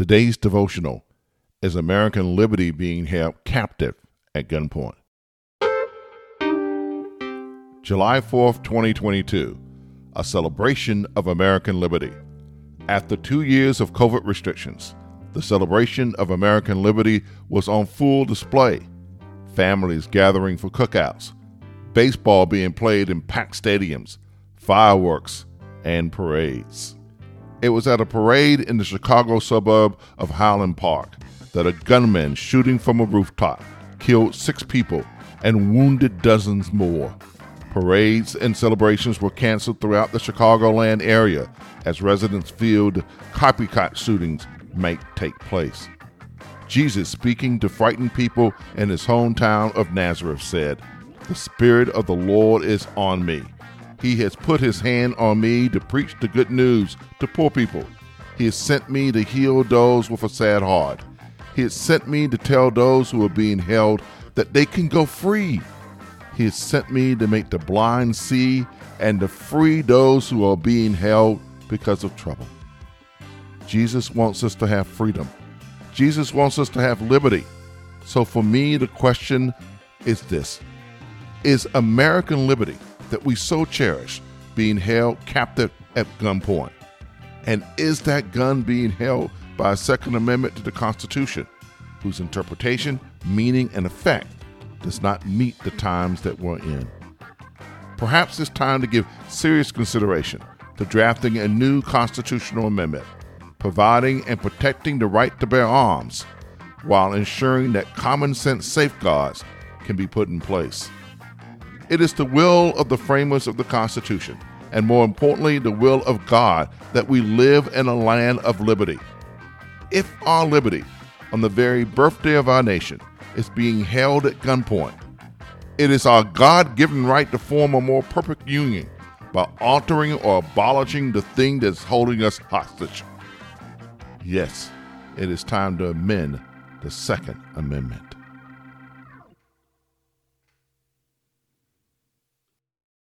Today's devotional is American liberty being held captive at gunpoint. July 4th, 2022, a celebration of American liberty. After two years of COVID restrictions, the celebration of American liberty was on full display. Families gathering for cookouts, baseball being played in packed stadiums, fireworks, and parades. It was at a parade in the Chicago suburb of Highland Park that a gunman shooting from a rooftop killed six people and wounded dozens more. Parades and celebrations were canceled throughout the Chicagoland area as residents feared copycat shootings might take place. Jesus, speaking to frightened people in his hometown of Nazareth, said, The Spirit of the Lord is on me. He has put his hand on me to preach the good news to poor people. He has sent me to heal those with a sad heart. He has sent me to tell those who are being held that they can go free. He has sent me to make the blind see and to free those who are being held because of trouble. Jesus wants us to have freedom. Jesus wants us to have liberty. So for me, the question is this Is American liberty that we so cherish being held captive at gunpoint? And is that gun being held by a Second Amendment to the Constitution, whose interpretation, meaning, and effect does not meet the times that we're in? Perhaps it's time to give serious consideration to drafting a new constitutional amendment, providing and protecting the right to bear arms, while ensuring that common sense safeguards can be put in place. It is the will of the framers of the Constitution, and more importantly, the will of God, that we live in a land of liberty. If our liberty, on the very birthday of our nation, is being held at gunpoint, it is our God given right to form a more perfect union by altering or abolishing the thing that's holding us hostage. Yes, it is time to amend the Second Amendment.